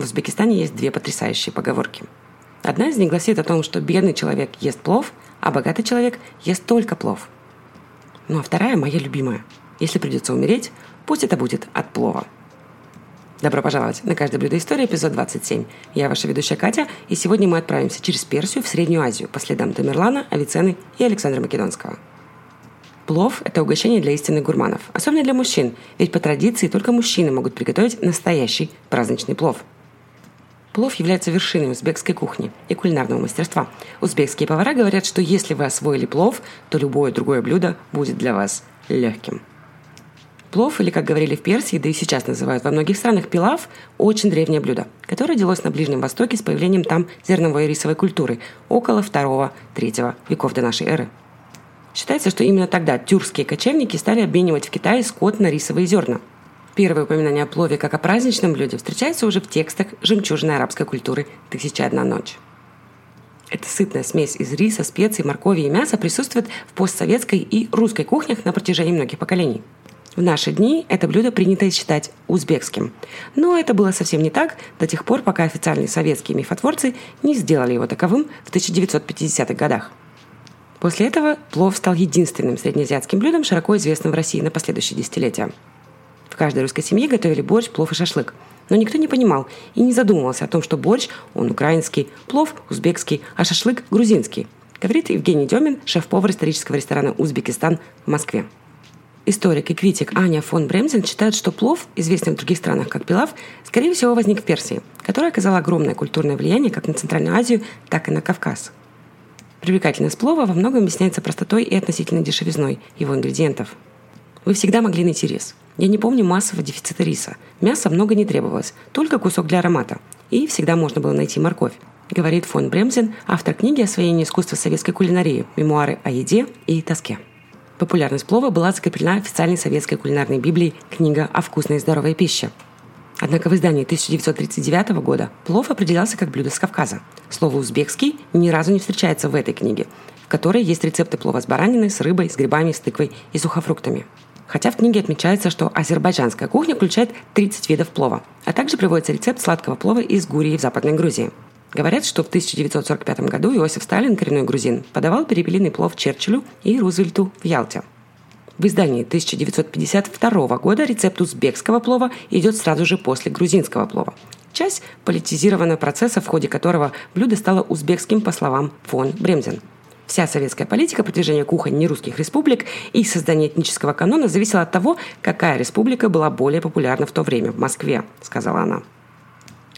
В Узбекистане есть две потрясающие поговорки. Одна из них гласит о том, что бедный человек ест плов, а богатый человек ест только плов. Ну а вторая моя любимая. Если придется умереть, пусть это будет от плова. Добро пожаловать на «Каждое блюдо истории», эпизод 27. Я ваша ведущая Катя, и сегодня мы отправимся через Персию в Среднюю Азию по следам Тамерлана, Авиценны и Александра Македонского. Плов – это угощение для истинных гурманов, особенно для мужчин, ведь по традиции только мужчины могут приготовить настоящий праздничный плов. Плов является вершиной узбекской кухни и кулинарного мастерства. Узбекские повара говорят, что если вы освоили плов, то любое другое блюдо будет для вас легким. Плов, или, как говорили в Персии, да и сейчас называют во многих странах пилав, очень древнее блюдо, которое родилось на Ближнем Востоке с появлением там зерновой и рисовой культуры около 2-3 веков до нашей эры. Считается, что именно тогда тюркские кочевники стали обменивать в Китае скот на рисовые зерна. Первое упоминание о плове как о праздничном блюде встречается уже в текстах жемчужной арабской культуры «Тысяча одна ночь». Эта сытная смесь из риса, специй, моркови и мяса присутствует в постсоветской и русской кухнях на протяжении многих поколений – в наши дни это блюдо принято считать узбекским. Но это было совсем не так до тех пор, пока официальные советские мифотворцы не сделали его таковым в 1950-х годах. После этого плов стал единственным среднеазиатским блюдом, широко известным в России на последующие десятилетия. В каждой русской семье готовили борщ, плов и шашлык. Но никто не понимал и не задумывался о том, что борщ, он украинский, плов – узбекский, а шашлык – грузинский. Говорит Евгений Демин, шеф-повар исторического ресторана «Узбекистан» в Москве. Историк и критик Аня фон Бремзен считает, что плов, известный в других странах как пилав, скорее всего возник в Персии, которая оказала огромное культурное влияние как на Центральную Азию, так и на Кавказ. Привлекательность плова во многом объясняется простотой и относительной дешевизной его ингредиентов. Вы всегда могли найти рис. Я не помню массового дефицита риса. Мяса много не требовалось, только кусок для аромата. И всегда можно было найти морковь говорит фон Бремзен, автор книги «Освоение искусства советской кулинарии. Мемуары о еде и тоске». Популярность плова была закреплена официальной советской кулинарной библией «Книга о вкусной и здоровой пище». Однако в издании 1939 года плов определялся как блюдо с Кавказа. Слово «узбекский» ни разу не встречается в этой книге, в которой есть рецепты плова с бараниной, с рыбой, с грибами, с тыквой и сухофруктами. Хотя в книге отмечается, что азербайджанская кухня включает 30 видов плова, а также приводится рецепт сладкого плова из Гурии в Западной Грузии – Говорят, что в 1945 году Иосиф Сталин, коренной грузин, подавал перепелиный плов Черчиллю и Рузвельту в Ялте. В издании 1952 года рецепт узбекского плова идет сразу же после грузинского плова. Часть политизированного процесса, в ходе которого блюдо стало узбекским, по словам фон Бремзен. Вся советская политика продвижения кухонь нерусских республик и создания этнического канона зависела от того, какая республика была более популярна в то время в Москве, сказала она.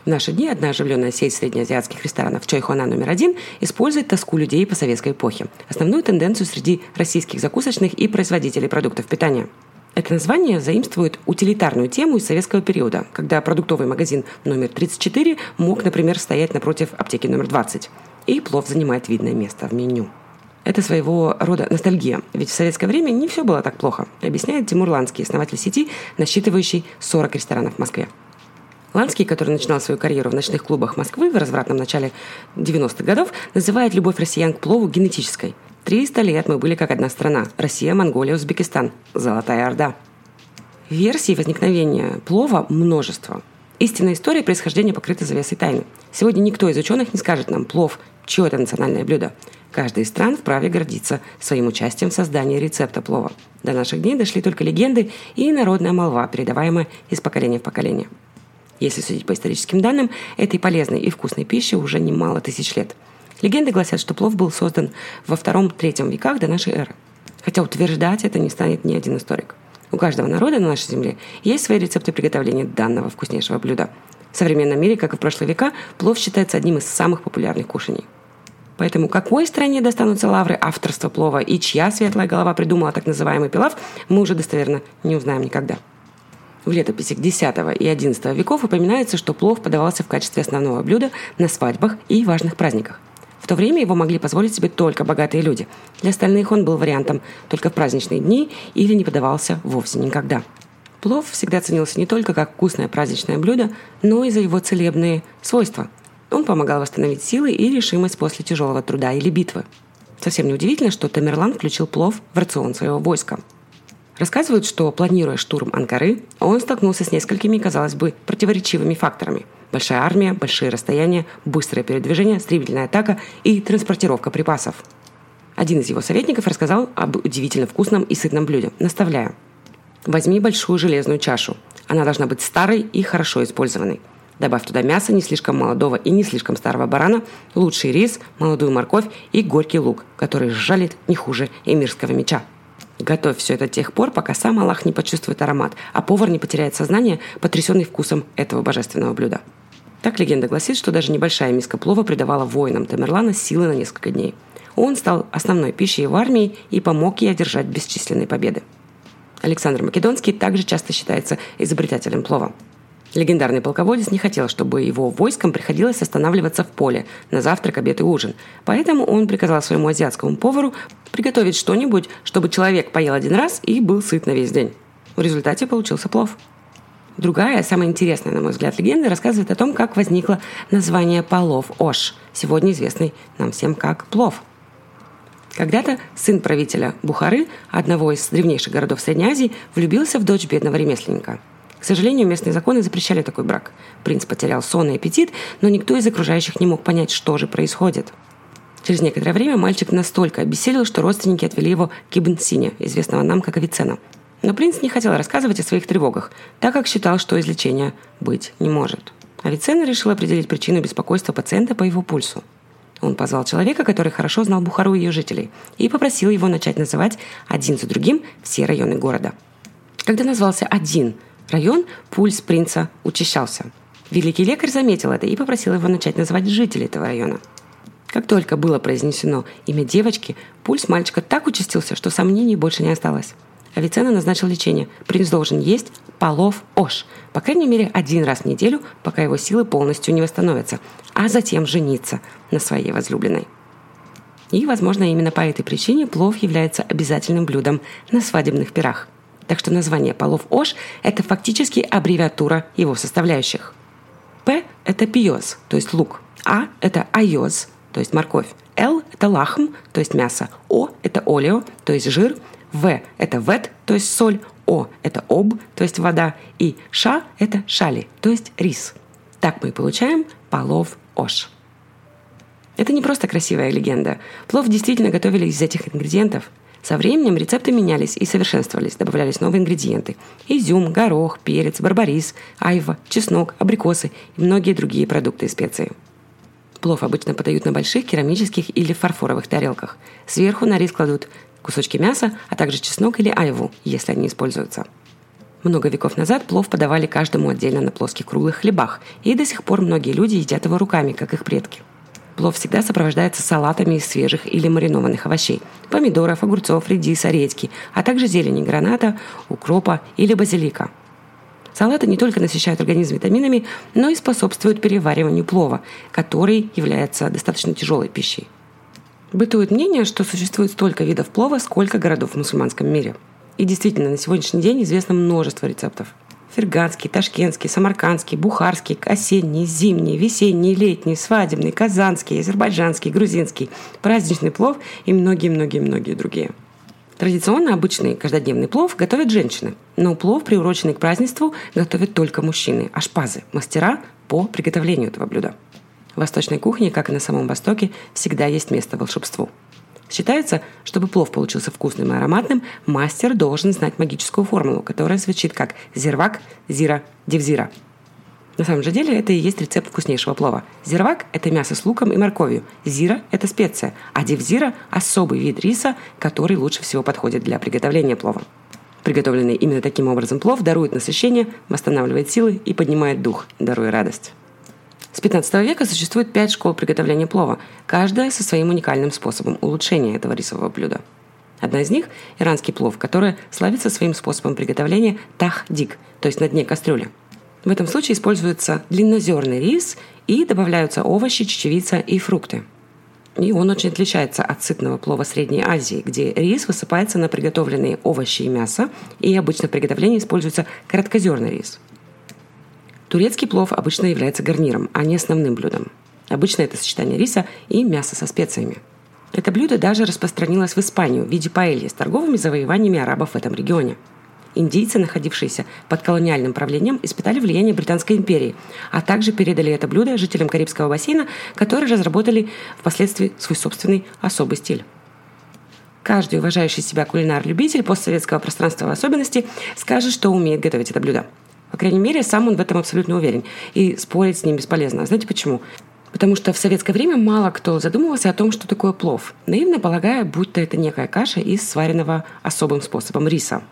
В наши дни одна оживленная сеть среднеазиатских ресторанов Чайхуана номер один использует тоску людей по советской эпохе, основную тенденцию среди российских закусочных и производителей продуктов питания. Это название заимствует утилитарную тему из советского периода, когда продуктовый магазин номер 34 мог, например, стоять напротив аптеки номер 20, и плов занимает видное место в меню. Это своего рода ностальгия, ведь в советское время не все было так плохо, объясняет Тимур Ланский, основатель сети, насчитывающий 40 ресторанов в Москве. Ланский, который начинал свою карьеру в ночных клубах Москвы в развратном начале 90-х годов, называет любовь россиян к плову генетической. Триста лет мы были как одна страна – Россия, Монголия, Узбекистан, Золотая Орда. Версий возникновения плова множество. Истинная история происхождения покрыта завесой тайны. Сегодня никто из ученых не скажет нам плов, чье это национальное блюдо. Каждый из стран вправе гордиться своим участием в создании рецепта плова. До наших дней дошли только легенды и народная молва, передаваемая из поколения в поколение. Если судить по историческим данным, этой полезной и вкусной пищи уже немало тысяч лет. Легенды гласят, что плов был создан во втором-третьем веках до нашей эры. Хотя утверждать это не станет ни один историк. У каждого народа на нашей земле есть свои рецепты приготовления данного вкуснейшего блюда. В современном мире, как и в прошлые века, плов считается одним из самых популярных кушаний. Поэтому какой стране достанутся лавры авторства плова и чья светлая голова придумала так называемый пилав, мы уже достоверно не узнаем никогда. В летописях X и XI веков упоминается, что плов подавался в качестве основного блюда на свадьбах и важных праздниках. В то время его могли позволить себе только богатые люди. Для остальных он был вариантом только в праздничные дни или не подавался вовсе никогда. Плов всегда ценился не только как вкусное праздничное блюдо, но и за его целебные свойства. Он помогал восстановить силы и решимость после тяжелого труда или битвы. Совсем неудивительно, что Тамерлан включил плов в рацион своего войска – Рассказывают, что, планируя штурм Анкары, он столкнулся с несколькими, казалось бы, противоречивыми факторами. Большая армия, большие расстояния, быстрое передвижение, стремительная атака и транспортировка припасов. Один из его советников рассказал об удивительно вкусном и сытном блюде, наставляя. Возьми большую железную чашу. Она должна быть старой и хорошо использованной. Добавь туда мясо не слишком молодого и не слишком старого барана, лучший рис, молодую морковь и горький лук, который жалит не хуже эмирского меча. Готовь все это до тех пор, пока сам Аллах не почувствует аромат, а повар не потеряет сознание, потрясенный вкусом этого божественного блюда. Так легенда гласит, что даже небольшая миска плова придавала воинам Тамерлана силы на несколько дней. Он стал основной пищей в армии и помог ей одержать бесчисленные победы. Александр Македонский также часто считается изобретателем плова. Легендарный полководец не хотел, чтобы его войскам приходилось останавливаться в поле на завтрак, обед и ужин. Поэтому он приказал своему азиатскому повару приготовить что-нибудь, чтобы человек поел один раз и был сыт на весь день. В результате получился плов. Другая, самая интересная, на мой взгляд, легенда рассказывает о том, как возникло название полов Ош, сегодня известный нам всем как плов – когда-то сын правителя Бухары, одного из древнейших городов Средней Азии, влюбился в дочь бедного ремесленника. К сожалению, местные законы запрещали такой брак. Принц потерял сон и аппетит, но никто из окружающих не мог понять, что же происходит. Через некоторое время мальчик настолько обессилел, что родственники отвели его к Ибн Сине, известного нам как Авиценна. Но принц не хотел рассказывать о своих тревогах, так как считал, что излечения быть не может. Авиценна решил определить причину беспокойства пациента по его пульсу. Он позвал человека, который хорошо знал Бухару и ее жителей, и попросил его начать называть один за другим все районы города. Когда назвался один район, пульс принца учащался. Великий лекарь заметил это и попросил его начать называть жителей этого района. Как только было произнесено имя девочки, пульс мальчика так участился, что сомнений больше не осталось. Авиценна назначил лечение. Принц должен есть полов ош, по крайней мере, один раз в неделю, пока его силы полностью не восстановятся, а затем жениться на своей возлюбленной. И, возможно, именно по этой причине плов является обязательным блюдом на свадебных пирах. Так что название полов ош – это фактически аббревиатура его составляющих. П – это пиоз, то есть лук. А – это айоз, то есть морковь. Л – это лахм, то есть мясо. О – это олео, то есть жир – в – это вет, то есть соль, О – это об, то есть вода, и ша – это шали, то есть рис. Так мы и получаем полов ош. Это не просто красивая легенда. Плов действительно готовили из этих ингредиентов. Со временем рецепты менялись и совершенствовались, добавлялись новые ингредиенты. Изюм, горох, перец, барбарис, айва, чеснок, абрикосы и многие другие продукты и специи. Плов обычно подают на больших керамических или фарфоровых тарелках. Сверху на рис кладут кусочки мяса, а также чеснок или айву, если они используются. Много веков назад плов подавали каждому отдельно на плоских круглых хлебах, и до сих пор многие люди едят его руками, как их предки. Плов всегда сопровождается салатами из свежих или маринованных овощей – помидоров, огурцов, редиса, редьки, а также зелени граната, укропа или базилика. Салаты не только насыщают организм витаминами, но и способствуют перевариванию плова, который является достаточно тяжелой пищей. Бытует мнение, что существует столько видов плова, сколько городов в мусульманском мире. И действительно, на сегодняшний день известно множество рецептов. Ферганский, ташкентский, самаркандский, бухарский, осенний, зимний, весенний, летний, свадебный, казанский, азербайджанский, грузинский, праздничный плов и многие-многие-многие другие. Традиционно обычный каждодневный плов готовят женщины, но плов, приуроченный к празднеству, готовят только мужчины, ашпазы, мастера по приготовлению этого блюда. В восточной кухне, как и на самом Востоке, всегда есть место волшебству. Считается, чтобы плов получился вкусным и ароматным, мастер должен знать магическую формулу, которая звучит как «зирвак, зира, девзира». На самом же деле это и есть рецепт вкуснейшего плова. Зирвак – это мясо с луком и морковью. Зира – это специя. А девзира – особый вид риса, который лучше всего подходит для приготовления плова. Приготовленный именно таким образом плов дарует насыщение, восстанавливает силы и поднимает дух, даруя радость. С 15 века существует пять школ приготовления плова, каждая со своим уникальным способом улучшения этого рисового блюда. Одна из них – иранский плов, который славится своим способом приготовления тах-дик, то есть на дне кастрюли. В этом случае используется длиннозерный рис и добавляются овощи, чечевица и фрукты. И он очень отличается от сытного плова Средней Азии, где рис высыпается на приготовленные овощи и мясо, и обычно в приготовлении используется короткозерный рис – Турецкий плов обычно является гарниром, а не основным блюдом. Обычно это сочетание риса и мяса со специями. Это блюдо даже распространилось в Испанию в виде паэльи с торговыми завоеваниями арабов в этом регионе. Индийцы, находившиеся под колониальным правлением, испытали влияние Британской империи, а также передали это блюдо жителям Карибского бассейна, которые разработали впоследствии свой собственный особый стиль. Каждый уважающий себя кулинар-любитель постсоветского пространства в особенности скажет, что умеет готовить это блюдо. По крайней мере, сам он в этом абсолютно уверен. И спорить с ним бесполезно. Знаете почему? Потому что в советское время мало кто задумывался о том, что такое плов, наивно полагая, будто это некая каша из сваренного особым способом риса.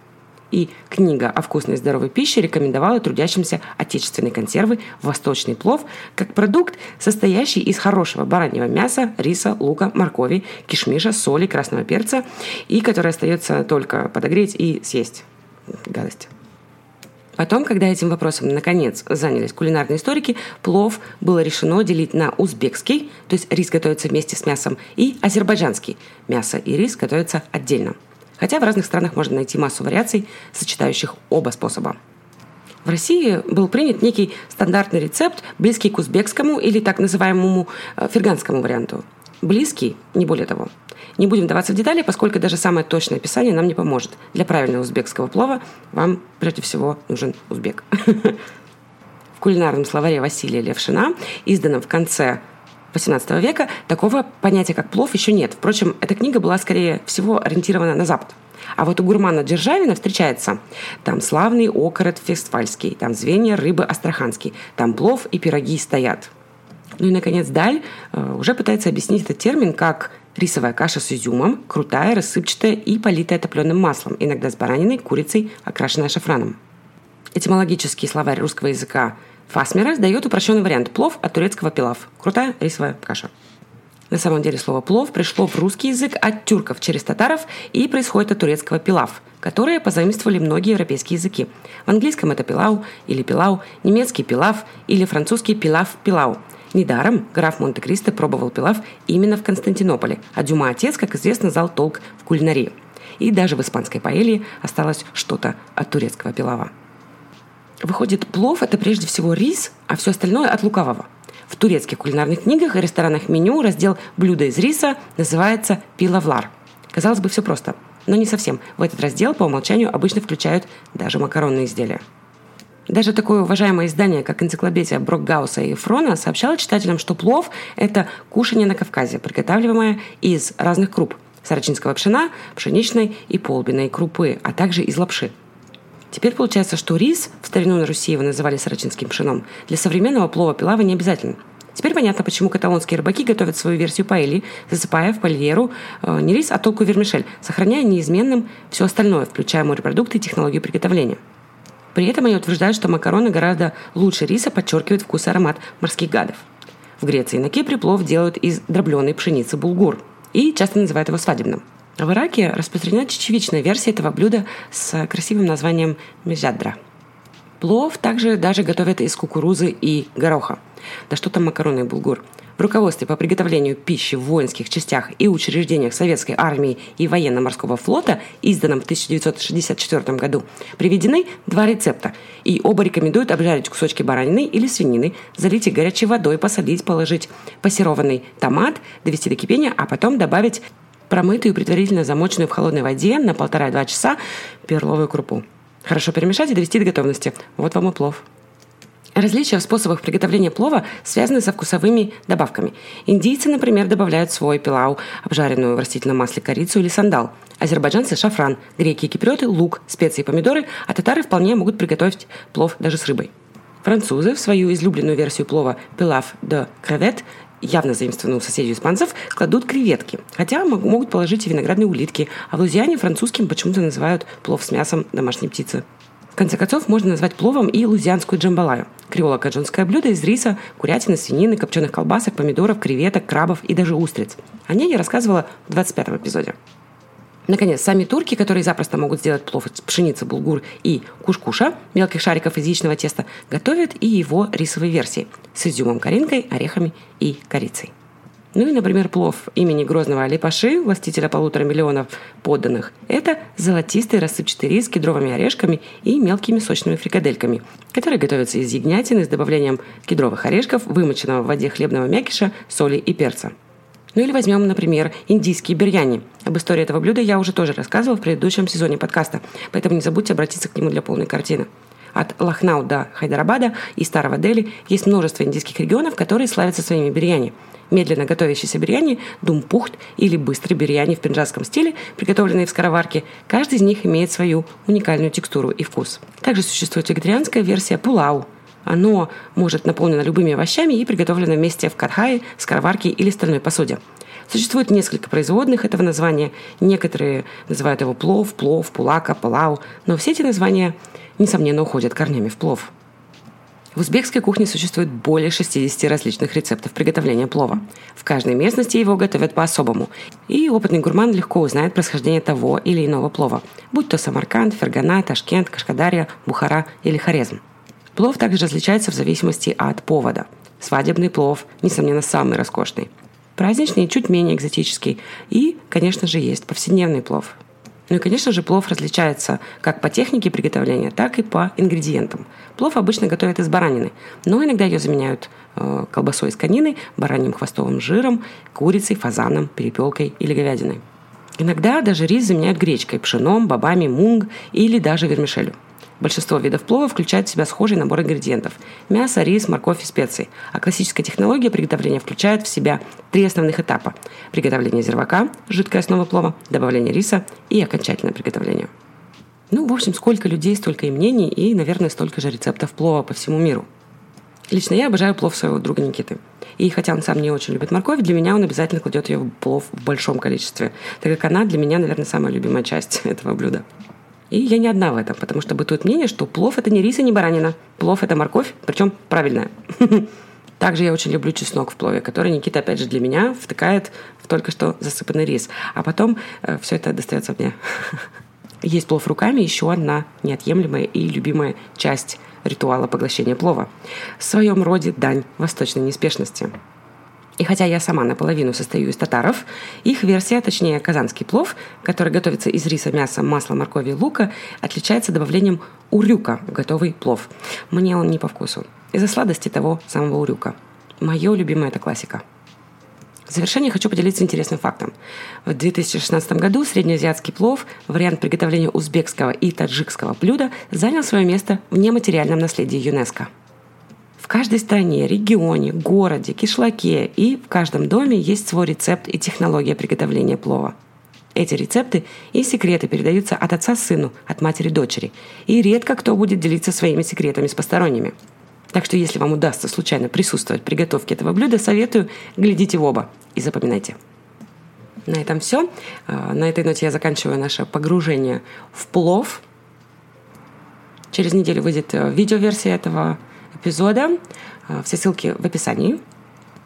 И книга о вкусной и здоровой пище рекомендовала трудящимся отечественной консервы восточный плов как продукт, состоящий из хорошего бараньего мяса, риса, лука, моркови, кишмиша, соли, красного перца, и который остается только подогреть и съесть. Гадость. Потом, когда этим вопросом наконец занялись кулинарные историки, плов было решено делить на узбекский, то есть рис готовится вместе с мясом, и азербайджанский. Мясо и рис готовятся отдельно. Хотя в разных странах можно найти массу вариаций, сочетающих оба способа. В России был принят некий стандартный рецепт, близкий к узбекскому или так называемому э, ферганскому варианту. Близкий, не более того. Не будем даваться в детали, поскольку даже самое точное описание нам не поможет. Для правильного узбекского плова вам прежде всего нужен узбек. В кулинарном словаре Василия Левшина, изданном в конце XVIII века, такого понятия, как плов, еще нет. Впрочем, эта книга была, скорее всего, ориентирована на Запад. А вот у гурмана Державина встречается там славный окорот фестфальский, там звенья рыбы астраханский, там плов и пироги стоят. Ну и, наконец, Даль э, уже пытается объяснить этот термин как Рисовая каша с изюмом, крутая, рассыпчатая и политая топленым маслом, иногда с бараниной, курицей, окрашенная шафраном. Этимологический словарь русского языка Фасмера дает упрощенный вариант плов от турецкого пилав. Крутая рисовая каша. На самом деле слово «плов» пришло в русский язык от тюрков через татаров и происходит от турецкого «пилав», которые позаимствовали многие европейские языки. В английском это «пилау» или «пилау», немецкий «пилав» или французский «пилав-пилау», Недаром граф Монте-Кристо пробовал пилав именно в Константинополе, а Дюма отец, как известно, зал толк в кулинарии. И даже в испанской паэлье осталось что-то от турецкого пилава. Выходит, плов – это прежде всего рис, а все остальное от лукавого. В турецких кулинарных книгах и ресторанах меню раздел «Блюда из риса» называется «пилавлар». Казалось бы, все просто. Но не совсем. В этот раздел по умолчанию обычно включают даже макаронные изделия. Даже такое уважаемое издание, как энциклопедия Брокгауса и Фрона, сообщало читателям, что плов – это кушание на Кавказе, приготавливаемое из разных круп – сарачинского пшена, пшеничной и полбиной крупы, а также из лапши. Теперь получается, что рис, в старину на Руси его называли сарачинским пшеном, для современного плова пилава не обязательно. Теперь понятно, почему каталонские рыбаки готовят свою версию паэли, засыпая в польеру э, не рис, а толку вермишель, сохраняя неизменным все остальное, включая морепродукты и технологию приготовления – при этом они утверждают, что макароны гораздо лучше риса подчеркивают вкус и аромат морских гадов. В Греции на Кипре плов делают из дробленой пшеницы булгур и часто называют его свадебным. В Ираке распространена чечевичная версия этого блюда с красивым названием мезядра. Плов также даже готовят из кукурузы и гороха. Да что там макароны и булгур – руководстве по приготовлению пищи в воинских частях и учреждениях Советской армии и военно-морского флота, изданном в 1964 году, приведены два рецепта, и оба рекомендуют обжарить кусочки баранины или свинины, залить их горячей водой, посолить, положить пассерованный томат, довести до кипения, а потом добавить промытую, предварительно замоченную в холодной воде на полтора-два часа перловую крупу. Хорошо перемешать и довести до готовности. Вот вам и плов. Различия в способах приготовления плова связаны со вкусовыми добавками. Индийцы, например, добавляют свой пилау обжаренную в растительном масле корицу или сандал. Азербайджанцы – шафран, греки и киприоты – лук, специи и помидоры, а татары вполне могут приготовить плов даже с рыбой. Французы в свою излюбленную версию плова «пилав де кревет» явно заимствованную у соседей испанцев, кладут креветки. Хотя могут положить и виноградные улитки. А в Лузиане французским почему-то называют плов с мясом домашней птицы. В конце концов, можно назвать пловом и лузианскую джамбалаю – креоло-каджунское блюдо из риса, курятины, свинины, копченых колбасок, помидоров, креветок, крабов и даже устриц. О ней я рассказывала в 25-м эпизоде. Наконец, сами турки, которые запросто могут сделать плов из пшеницы, булгур и кушкуша, мелких шариков из яичного теста, готовят и его рисовой версии с изюмом, коринкой, орехами и корицей. Ну и, например, плов имени Грозного Алипаши, властителя полутора миллионов подданных, это золотистый рассыпчатый рис с кедровыми орешками и мелкими сочными фрикадельками, которые готовятся из ягнятины с добавлением кедровых орешков, вымоченного в воде хлебного мякиша, соли и перца. Ну или возьмем, например, индийские бирьяни. Об истории этого блюда я уже тоже рассказывала в предыдущем сезоне подкаста, поэтому не забудьте обратиться к нему для полной картины. От Лахнау до Хайдарабада и Старого Дели есть множество индийских регионов, которые славятся своими бирьяни. Медленно готовящийся бирьяни, думпухт или быстрый бирьяни в пенджабском стиле, приготовленные в скороварке, каждый из них имеет свою уникальную текстуру и вкус. Также существует вегетарианская версия пулау. Оно может наполнено любыми овощами и приготовлено вместе в кадхае, скороварке или стальной посуде. Существует несколько производных этого названия. Некоторые называют его плов, плов, пулака, палау. Но все эти названия несомненно, уходят корнями в плов. В узбекской кухне существует более 60 различных рецептов приготовления плова. В каждой местности его готовят по-особому, и опытный гурман легко узнает происхождение того или иного плова, будь то Самарканд, Фергана, Ташкент, Кашкадария, Бухара или Хорезм. Плов также различается в зависимости от повода. Свадебный плов, несомненно, самый роскошный. Праздничный чуть менее экзотический. И, конечно же, есть повседневный плов – ну и, конечно же, плов различается как по технике приготовления, так и по ингредиентам. Плов обычно готовят из баранины, но иногда ее заменяют э, колбасой из конины, бараньим хвостовым жиром, курицей, фазаном, перепелкой или говядиной. Иногда даже рис заменяют гречкой, пшеном, бобами, мунг или даже вермишелью. Большинство видов плова включает в себя схожий набор ингредиентов – мясо, рис, морковь и специи. А классическая технология приготовления включает в себя три основных этапа – приготовление зервака, жидкая основа плова, добавление риса и окончательное приготовление. Ну, в общем, сколько людей, столько и мнений, и, наверное, столько же рецептов плова по всему миру. Лично я обожаю плов своего друга Никиты. И хотя он сам не очень любит морковь, для меня он обязательно кладет ее в плов в большом количестве, так как она для меня, наверное, самая любимая часть этого блюда. И я не одна в этом, потому что бытует мнение, что плов – это не рис и не баранина. Плов – это морковь, причем правильная. Также я очень люблю чеснок в плове, который Никита, опять же, для меня втыкает в только что засыпанный рис. А потом э, все это достается мне. Есть плов руками – еще одна неотъемлемая и любимая часть ритуала поглощения плова. В своем роде дань восточной неспешности. И хотя я сама наполовину состою из татаров, их версия, точнее казанский плов, который готовится из риса, мяса, масла, моркови лука, отличается добавлением урюка в готовый плов. Мне он не по вкусу. Из-за сладости того самого урюка. Мое любимое это классика. В завершение хочу поделиться интересным фактом. В 2016 году среднеазиатский плов, вариант приготовления узбекского и таджикского блюда, занял свое место в нематериальном наследии ЮНЕСКО – каждой стране, регионе, городе, кишлаке и в каждом доме есть свой рецепт и технология приготовления плова. Эти рецепты и секреты передаются от отца сыну, от матери дочери. И редко кто будет делиться своими секретами с посторонними. Так что если вам удастся случайно присутствовать при готовке этого блюда, советую, глядите в оба и запоминайте. На этом все. А, на этой ноте я заканчиваю наше погружение в плов. Через неделю выйдет э, видеоверсия этого эпизода. А, все ссылки в описании.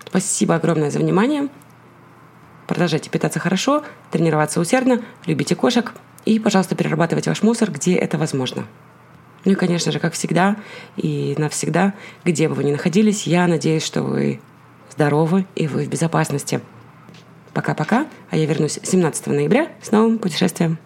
Спасибо огромное за внимание. Продолжайте питаться хорошо, тренироваться усердно, любите кошек и, пожалуйста, перерабатывайте ваш мусор, где это возможно. Ну и, конечно же, как всегда и навсегда, где бы вы ни находились, я надеюсь, что вы здоровы и вы в безопасности. Пока-пока, а я вернусь 17 ноября с новым путешествием.